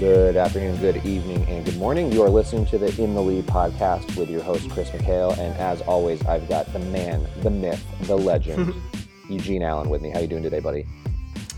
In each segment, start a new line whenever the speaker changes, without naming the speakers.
Good afternoon, good evening, and good morning. You are listening to the In the Lead podcast with your host, Chris McHale. And as always, I've got the man, the myth, the legend, Eugene Allen with me. How you doing today, buddy?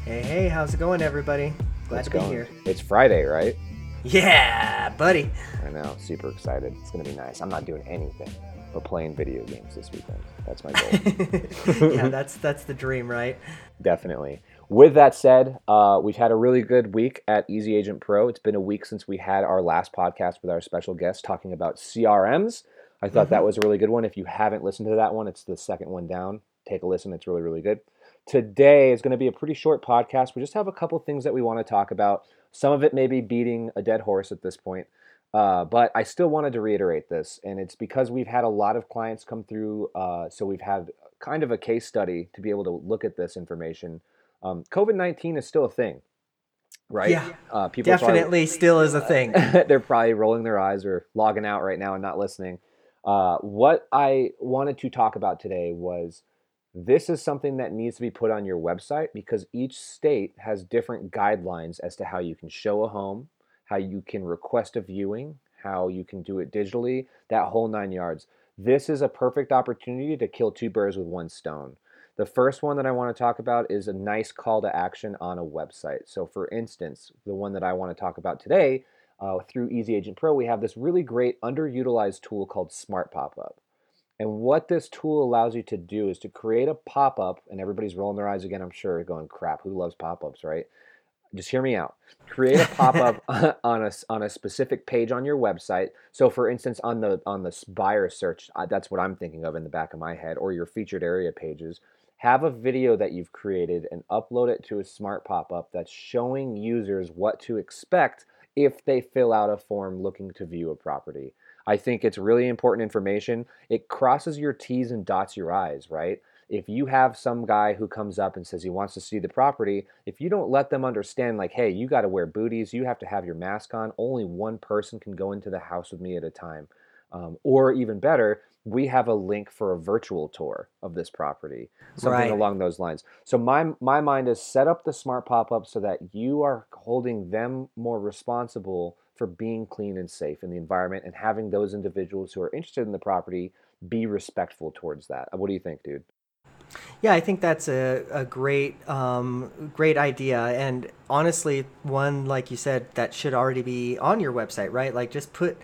Hey, hey, how's it going, everybody? Glad
It's
to be here.
It's Friday, right?
Yeah, buddy.
I know. Super excited. It's going to be nice. I'm not doing anything but playing video games this weekend. That's my goal.
yeah, that's that's the dream, right?
Definitely. With that said, uh, we've had a really good week at Easy Agent Pro. It's been a week since we had our last podcast with our special guest talking about CRMs. I thought that was a really good one. If you haven't listened to that one, it's the second one down. Take a listen. It's really, really good. Today is going to be a pretty short podcast. We just have a couple things that we want to talk about. Some of it may be beating a dead horse at this point. Uh, but I still wanted to reiterate this, and it's because we've had a lot of clients come through. Uh, so we've had kind of a case study to be able to look at this information. Um, COVID nineteen is still a thing, right?
Yeah.
uh, people are probably-
Definitely still is a thing.
they're probably rolling their eyes or logging out right now and not listening. Uh, what I wanted to talk about today was this is something that needs to be put on your website because each state has different guidelines as to how you can show a home, how you can request a viewing, how you can do it digitally, that whole nine yards. This is a perfect opportunity to kill two birds with one stone. The first one that I want to talk about is a nice call to action on a website. So, for instance, the one that I want to talk about today uh, through Easy Agent Pro, we have this really great underutilized tool called Smart Pop-Up. And what this tool allows you to do is to create a pop-up, and everybody's rolling their eyes again, I'm sure, going, crap, who loves pop-ups, right? Just hear me out. Create a pop-up on a on a specific page on your website. So, for instance, on the on the buyer search, that's what I'm thinking of in the back of my head, or your featured area pages. Have a video that you've created and upload it to a smart pop-up that's showing users what to expect if they fill out a form looking to view a property. I think it's really important information. It crosses your T's and dots your I's, right? If you have some guy who comes up and says he wants to see the property, if you don't let them understand, like, hey, you got to wear booties, you have to have your mask on, only one person can go into the house with me at a time. Um, or even better, we have a link for a virtual tour of this property, something
Right.
along those lines. So my my mind is set up the smart pop up so that you are holding them more responsible for being clean and safe in the environment, and having those individuals who are interested in the property be respectful towards that. What do you think, dude?
Yeah, I think that's a, a great um, great idea, and honestly, one like you said that should already be on your website, right? Like just put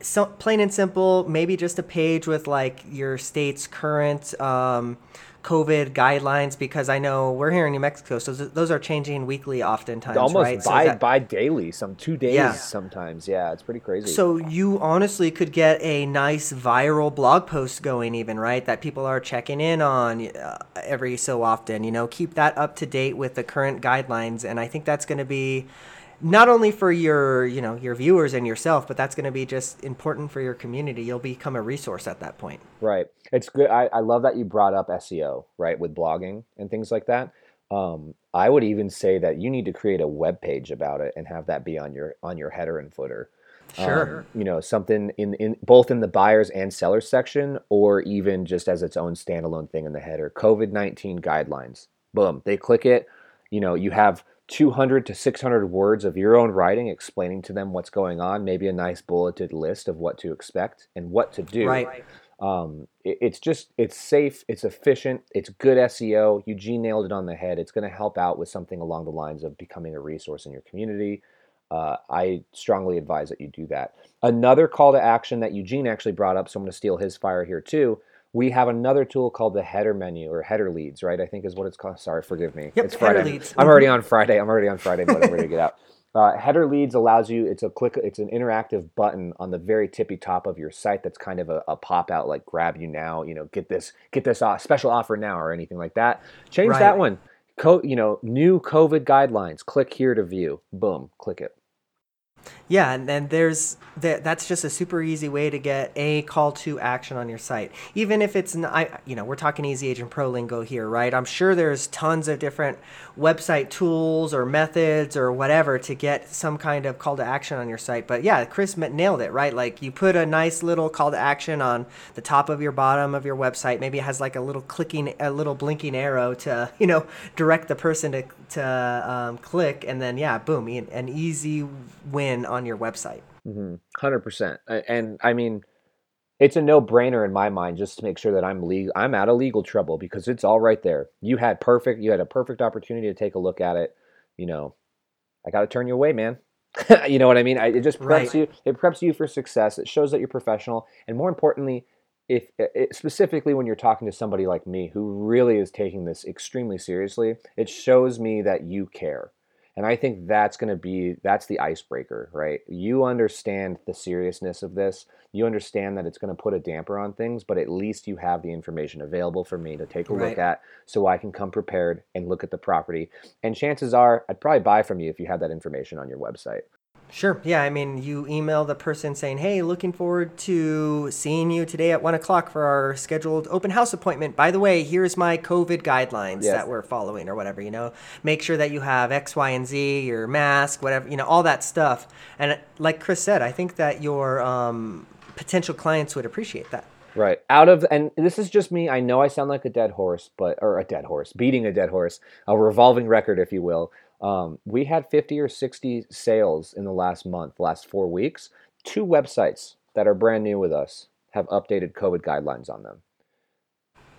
so plain and simple, maybe just a page with like your state's current um, COVID guidelines, because I know we're here in New Mexico, so th- those are changing weekly, oftentimes,
Almost
right? So
by
that-
by daily, some two days
Yeah.
sometimes. Yeah, it's pretty crazy.
So you honestly could get a nice viral blog post going, even right, that people are checking in on uh, every so often. You know, keep that up to date with the current guidelines, and I think that's going to be not only for your you know your viewers and yourself, but that's going to be just important for your community. You'll become a resource at that point.
Right. It's good. I, I love that you brought up SEO, right, with blogging and things like that. Um, I would even say that you need to create a web page about it and have that be on your on your header and footer.
Sure.
Um, you know, something in, in both in the buyers and sellers section, or even just as its own standalone thing in the header. COVID nineteen guidelines. Boom. They click it. You know, you have 200 to 600 words of your own writing explaining to them what's going on. Maybe a nice bulleted list of what to expect and what to do.
Right.
um, it- it's just it's safe it's efficient it's good seo eugene nailed it on the head. It's going to help out with something along the lines of becoming a resource in your community. Uh, i strongly advise that you do that. Another call to action that eugene actually brought up so i'm going to steal his fire here too we have another tool called the header menu or header leads right? I think is what it's called. Sorry forgive me.
Yep,
it's
header
friday
leads.
i'm already on friday. I'm already on friday but i'm ready to get out. Uh, header leads allows you it's a click it's an interactive button on the very tippy top of your site that's kind of a, a pop out like grab you now you know get this get this off, special offer now or anything like that. Change that one. Co- you know new covid guidelines. Click here to view. Boom click it
Yeah, and then there's that. That's just a super easy way to get a call to action on your site, even if it's not. You know, we're talking Easy Agent Pro lingo here, right? I'm sure there's tons of different website tools or methods or whatever to get some kind of call to action on your site. But yeah, Chris nailed it, right? Like you put a nice little call to action on the top of your bottom of your website. Maybe it has like a little clicking, a little blinking arrow to you know direct the person to to um, click, and then yeah, boom, an easy win on your website.
Mm-hmm. 100%. And I mean, it's a no-brainer in my mind just to make sure that I'm legal I'm out of legal trouble because it's all right there. You had perfect you had a perfect opportunity to take a look at it. You know, I got to turn you away, man. you know what I mean? I, it just preps right. you it preps you for success. It shows that you're professional and more importantly, if it, specifically when you're talking to somebody like me who really is taking this extremely seriously, it shows me that you care. And I think that's going to be that's the icebreaker, right? You understand the seriousness of this. You understand that it's going to put a damper on things, but at least you have the information available for me to take a right. look at so I can come prepared and look at the property. And chances are I'd probably buy from you if you had that information on your website.
Sure. Yeah. I mean, you email the person saying, "Hey, looking forward to seeing you today at one o'clock for our scheduled open house appointment. By the way, here's my COVID guidelines yes. that we're following, or whatever. You know, make sure that you have X, Y, and Z, your mask, whatever. You know, all that stuff. And like Chris said, I think that your um, potential clients would appreciate that.
Right. Out of and this is just me. I know I sound like a dead horse, but or a dead horse, beating a dead horse, a revolving record, if you will. Um, we had 50 or 60 sales in the last month, last four weeks. Two websites that are brand new with us have updated COVID guidelines on them.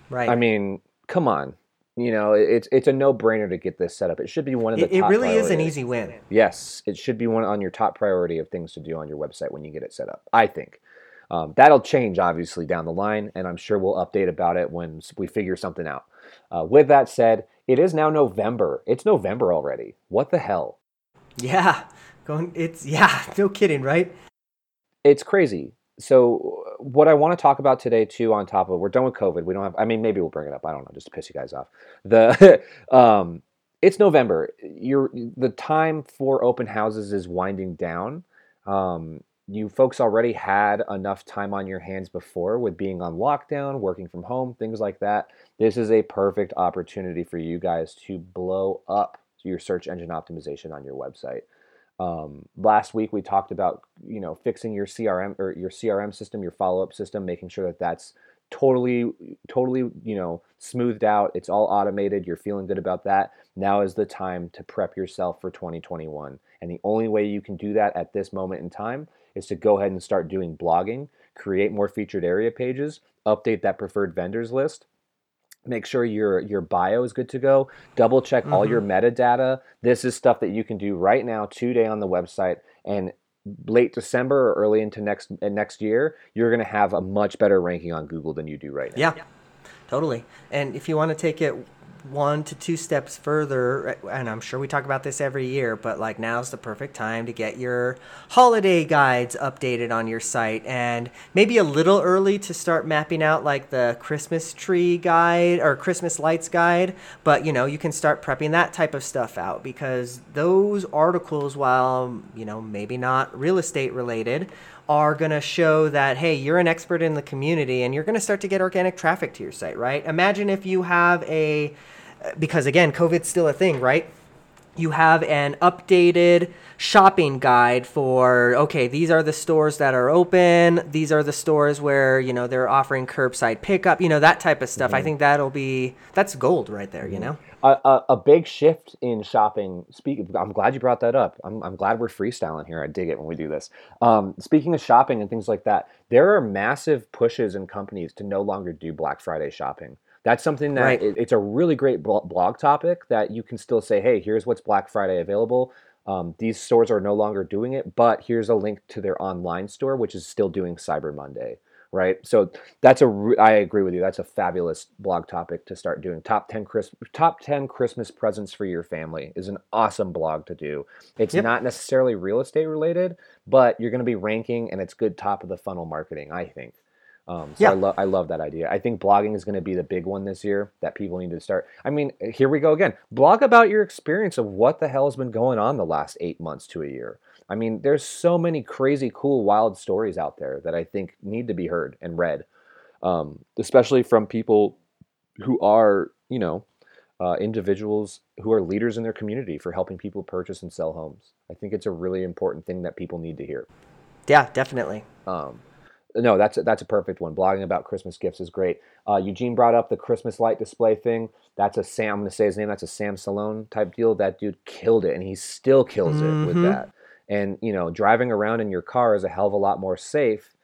Right.
I mean, come on. You know, it's it's a no brainer to get this set up. It should be one of the.
It, it really priorities. is an easy win.
Yes, it should be one on your top priority of things to do on your website when you get it set up. I think. Um, that'll change obviously down the line, and I'm sure we'll update about it when we figure something out. Uh, with that said, it is now November. It's November already. What the hell?
Yeah, going. It's yeah, no kidding, right?
It's crazy. So what I want to talk about today too, on top of we're done with COVID. We don't have. I mean, maybe we'll bring it up. I don't know, just to piss you guys off. The um, it's November. You're the time for open houses is winding down. Um, you folks already had enough time on your hands before with being on lockdown, working from home, things like that. This is a perfect opportunity for you guys to blow up your search engine optimization on your website. Um, last week we talked about you know fixing your CRM or your CRM system, your follow up system, making sure that that's totally totally you know smoothed out. It's all automated. You're feeling good about that. Now is the time to prep yourself for 2021. And the only way you can do that at this moment in time is to go ahead and start doing blogging, create more featured area pages, update that preferred vendors list, make sure your your bio is good to go double check mm-hmm. all your mm-hmm. metadata this is stuff that you can do right now today on the website and late december or early into next uh, next year you're going to have a much better ranking on google than you do right
now. Yeah. Totally. And if you want to take it one to two steps further, and I'm sure we talk about this every year, but like now's the perfect time to get your holiday guides updated on your site and maybe a little early to start mapping out like the Christmas tree guide or Christmas lights guide, but you know, you can start prepping that type of stuff out because those articles, while you know, maybe not real estate related, are going to show that, hey, you're an expert in the community and you're going to start to get organic traffic to your site, right? Imagine if you have a, because again, COVID's still a thing, right? You have an updated shopping guide for okay these are the stores that are open. These are the stores where you know they're offering curbside pickup you know that type of stuff. Mm-hmm. i think that'll be that's gold right there you mm-hmm. know?
A, a, a, big shift in shopping speak i'm glad you brought that up. I'm, I'm glad we're freestyling here. I dig it when we do this. Um, speaking of shopping and things like that there are massive pushes in companies to no longer do black friday shopping that's something that right. it, it's a really great blog topic that you can still say hey here's what's black friday available um, these stores are no longer doing it, but here's a link to their online store, which is still doing Cyber Monday, right? So that's a re- I agree with you. That's a fabulous blog topic to start doing. Top ten Chris top ten Christmas presents for your family is an awesome blog to do. It's yep. not necessarily real estate related, but you're going to be ranking, and it's good top of the funnel marketing. I think. Um, so yeah. I, love I love that idea. I think blogging is going to be the big one this year that people need to start. I mean, here we go again. Blog about your experience of what the hell has been going on the last eight months to a year. I mean, there's so many crazy, cool, wild stories out there that I think need to be heard and read, um, especially from people who are, you know, uh, individuals who are leaders in their community for helping people purchase and sell homes. I think it's a really important thing that people need to hear.
Yeah, definitely.
Um, no, that's a, that's a perfect one. Blogging about Christmas gifts is great. Uh, Eugene brought up the Christmas light display thing. That's a Sam. I'm going to say his name. That's a Sam Salone type deal. That dude killed it, and he still kills mm-hmm. it with mm-hmm. that. And you know, driving around in your car is a hell of a lot more safe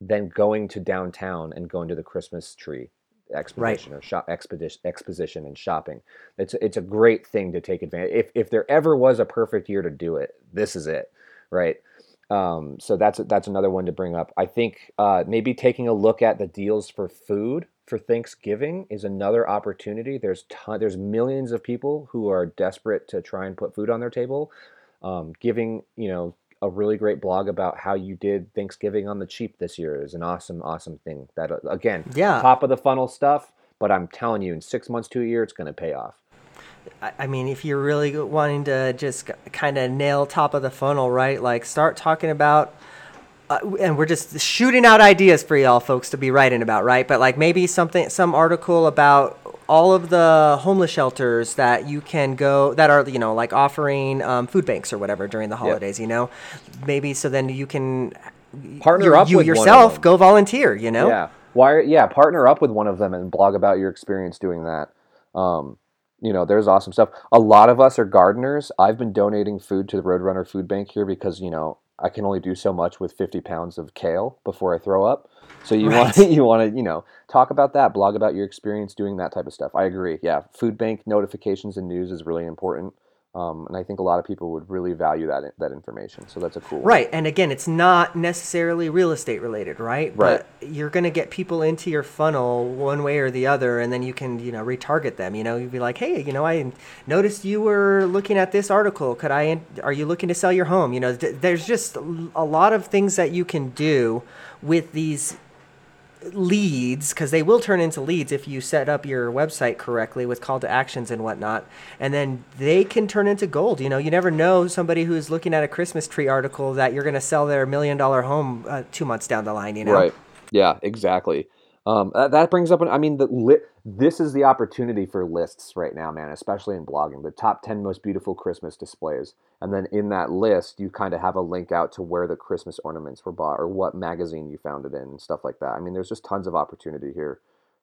than going to downtown and going to the Christmas tree exposition right. or shop expedition exposition and shopping. It's it's a great thing to take advantage. If if there ever was a perfect year to do it, this is it, right? Um, so that's that's another one to bring up. I think uh, maybe taking a look at the deals for food for Thanksgiving is another opportunity. There's ton, there's millions of people who are desperate to try and put food on their table. Um, giving you know a really great blog about how you did Thanksgiving on the cheap this year is an awesome awesome thing. That uh, again,
yeah,
top of the funnel stuff. But I'm telling you, in six months to a year, it's going to pay off.
I mean, if you're really wanting to just kind of nail top of the funnel, right? Like start talking about, uh, and we're just shooting out ideas for y'all folks to be writing about, right? But like maybe something, some article about all of the homeless shelters that you can go that are you know like offering um, food banks or whatever during the holidays. Yep. You know, maybe so then you can
partner you, up
you
with
yourself go volunteer. You know,
yeah. Why? Yeah, partner up with one of them and blog about your experience doing that. Um, you know, there's awesome stuff. A lot of us are gardeners. I've been donating food to the Roadrunner Food Bank here because, you know, I can only do so much with 50 pounds of kale before I throw up. So you right. want you want to you know talk about that, blog about your experience doing that type of stuff. I agree. Yeah, food bank notifications and news is really important. Um, and I think a lot of people would really value that that information. So that's a cool.
Right, one. and again, it's not necessarily real estate related, right?
Right.
But you're going to get people into your funnel one way or the other, and then you can you know retarget them. You know, you'd be like, hey, you know, I noticed you were looking at this article. Could I? Are you looking to sell your home? You know, th- there's just a lot of things that you can do with these leads because they will turn into leads if you set up your website correctly with call to actions and whatnot and then they can turn into gold you know? You never know somebody who's looking at a christmas tree article that you're going to sell their million dollar home uh, two months down the line you know?
Right. Yeah exactly um, that, that brings up an, i mean the li- this is the opportunity for lists right now man especially in blogging. The top 10 most beautiful christmas displays. And then in that list you kind of have a link out to where the christmas ornaments were bought or what magazine you found it in and stuff like that. I mean there's just tons of opportunity here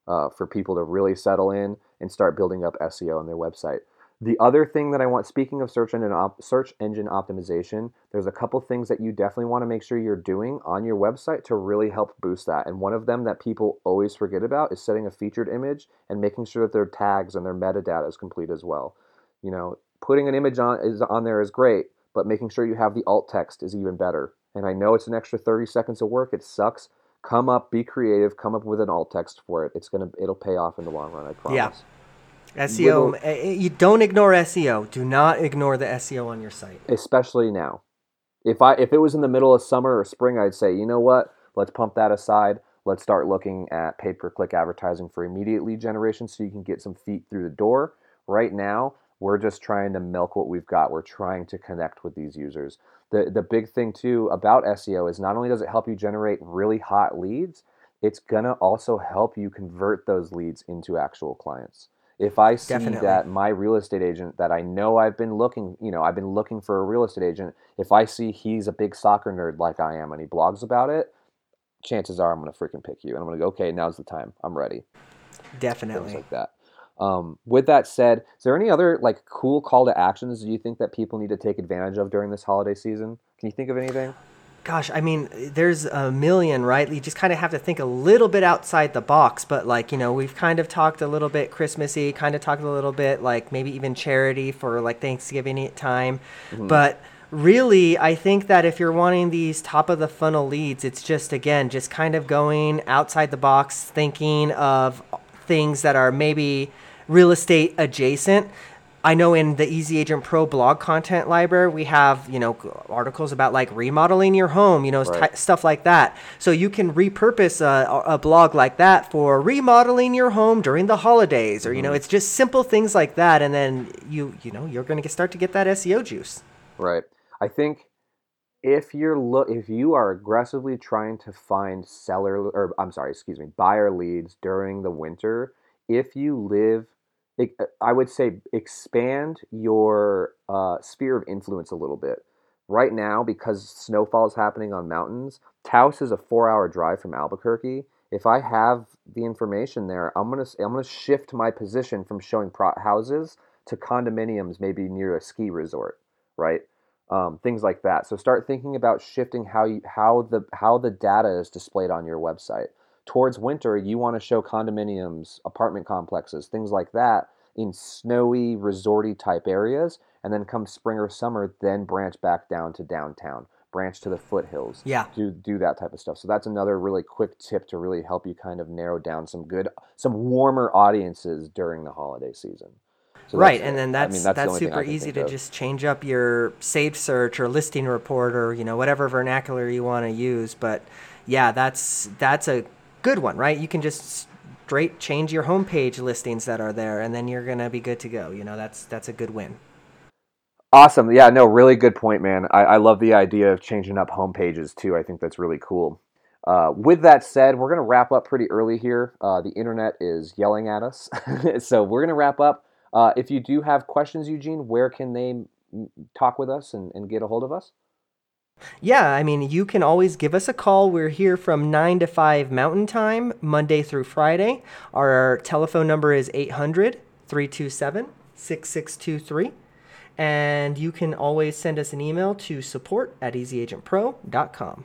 uh, for people to really settle in and start building up seo on their website the other thing that I want, speaking of search engine op, search engine optimization, there's a couple things that you definitely want to make sure you're doing on your website to really help boost that. And one of them that people always forget about is setting a featured image and making sure that their tags and their metadata is complete as well. You know, putting an image on is on there is great, but making sure you have the alt text is even better. And I know it's an extra 30 seconds of work. It sucks. Come up, be creative, come up with an alt text for it. It's gonna it'll pay off in the long run, I promise.
Yeah. SEO. Little, eh, eh, you don't ignore SEO. Do not ignore the SEO on your site,
especially now. If I if it was in the middle of summer or spring, I'd say, you know what? Let's pump that aside. Let's start looking at pay per click advertising for immediate lead generation, so you can get some feet through the door. Right now, we're just trying to milk what we've got. We're trying to connect with these users. The the big thing too about SEO is not only does it help you generate really hot leads, it's gonna also help you convert those leads into actual clients. If I see Definitely. that my real estate agent that I know I've been looking, you know, I've been looking for a real estate agent, if I see he's a big soccer nerd like I am and he blogs about it, chances are I'm going to freaking pick you and I'm going to go, okay, now's the time. I'm ready.
Definitely.
Things like that. Um, with that said, is there any other like cool call to actions do you think that people need to take advantage of during this holiday season? Can you think of anything?
Gosh, I mean, there's a million, right? You just kind of have to think a little bit outside the box. But like, you know, we've kind of talked a little bit Christmassy, kind of talked a little bit like maybe even charity for like Thanksgiving time. Mm-hmm. But really, I think that if you're wanting these top of the funnel leads, it's just again, just kind of going outside the box, thinking of things that are maybe real estate adjacent I know in the Easy Agent Pro blog content library, we have, you know, articles about like remodeling your home, you know, right. t- stuff like that. So you can repurpose a, a, blog like that for remodeling your home during the holidays or, mm-hmm. you know, mm-hmm. it's just simple things like that. And then you, you know, you're going to start to get that SEO juice.
Right. I think if you're look if you are aggressively trying to find seller or I'm sorry, excuse me, buyer leads during the winter, if you live I would say expand your uh, sphere of influence a little bit. Right now, because snowfall is happening on mountains, Taos is a four-hour drive from Albuquerque. If I have the information there, I'm gonna I'm gonna shift my position from showing pro- houses to condominiums, maybe near a ski resort, right? Um, things like that. So start thinking about shifting how you how the how the data is displayed on your website towards winter, you want to show condominiums, apartment complexes, things like that in snowy, resorty type areas. And then come spring or summer, then branch back down to downtown, branch to the foothills.
Yeah.
Do do that type of stuff. So that's another really quick tip to really help you kind of narrow down some good, some warmer audiences during the holiday season.
So right, and then that's I mean, that's, that's super easy to
of.
just change up your saved search or listing report or you know whatever vernacular you want to use. But yeah, that's that's a good one, right? You can just straight change your homepage listings that are there, and then you're gonna be good to go. You know, that's that's a good win.
Awesome. Yeah, no, really good point, man. I, I love the idea of changing up homepages too. I think that's really cool. Uh, with that said, we're going to wrap up pretty early here. Uh, the internet is yelling at us. so we're going to wrap up. Uh, if you do have questions, Eugene, where can they talk with us and, and get a hold of us?
Yeah, I mean, you can always give us a call. We're here from 9 to 5 Mountain Time, Monday through Friday. Our telephone number is 800 327 6623. And you can always send us an email to support at easyagentpro.com.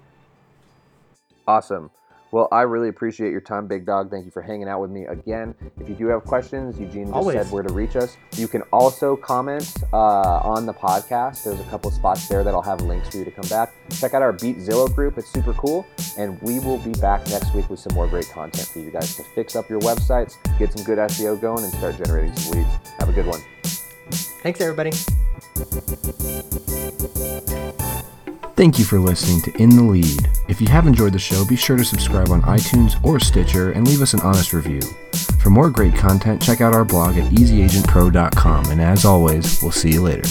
Awesome. Well, I really appreciate your time, Big Dog. Thank you for hanging out with me again. If you do have questions, Eugene just Always. said where to reach us. You can also comment uh, on the podcast. There's a couple spots there that I'll have links for you to come back. Check out our Beat Zillow group. It's super cool. And we will be back next week with some more great content for you guys to fix up your websites, get some good SEO going, and start generating some leads. Have a good one.
Thanks, everybody.
Thank you for listening to In the Lead. If you have enjoyed the show, be sure to subscribe on iTunes or Stitcher and leave us an honest review. For more great content, check out our blog at easyagentpro.com. And as always, we'll see you later.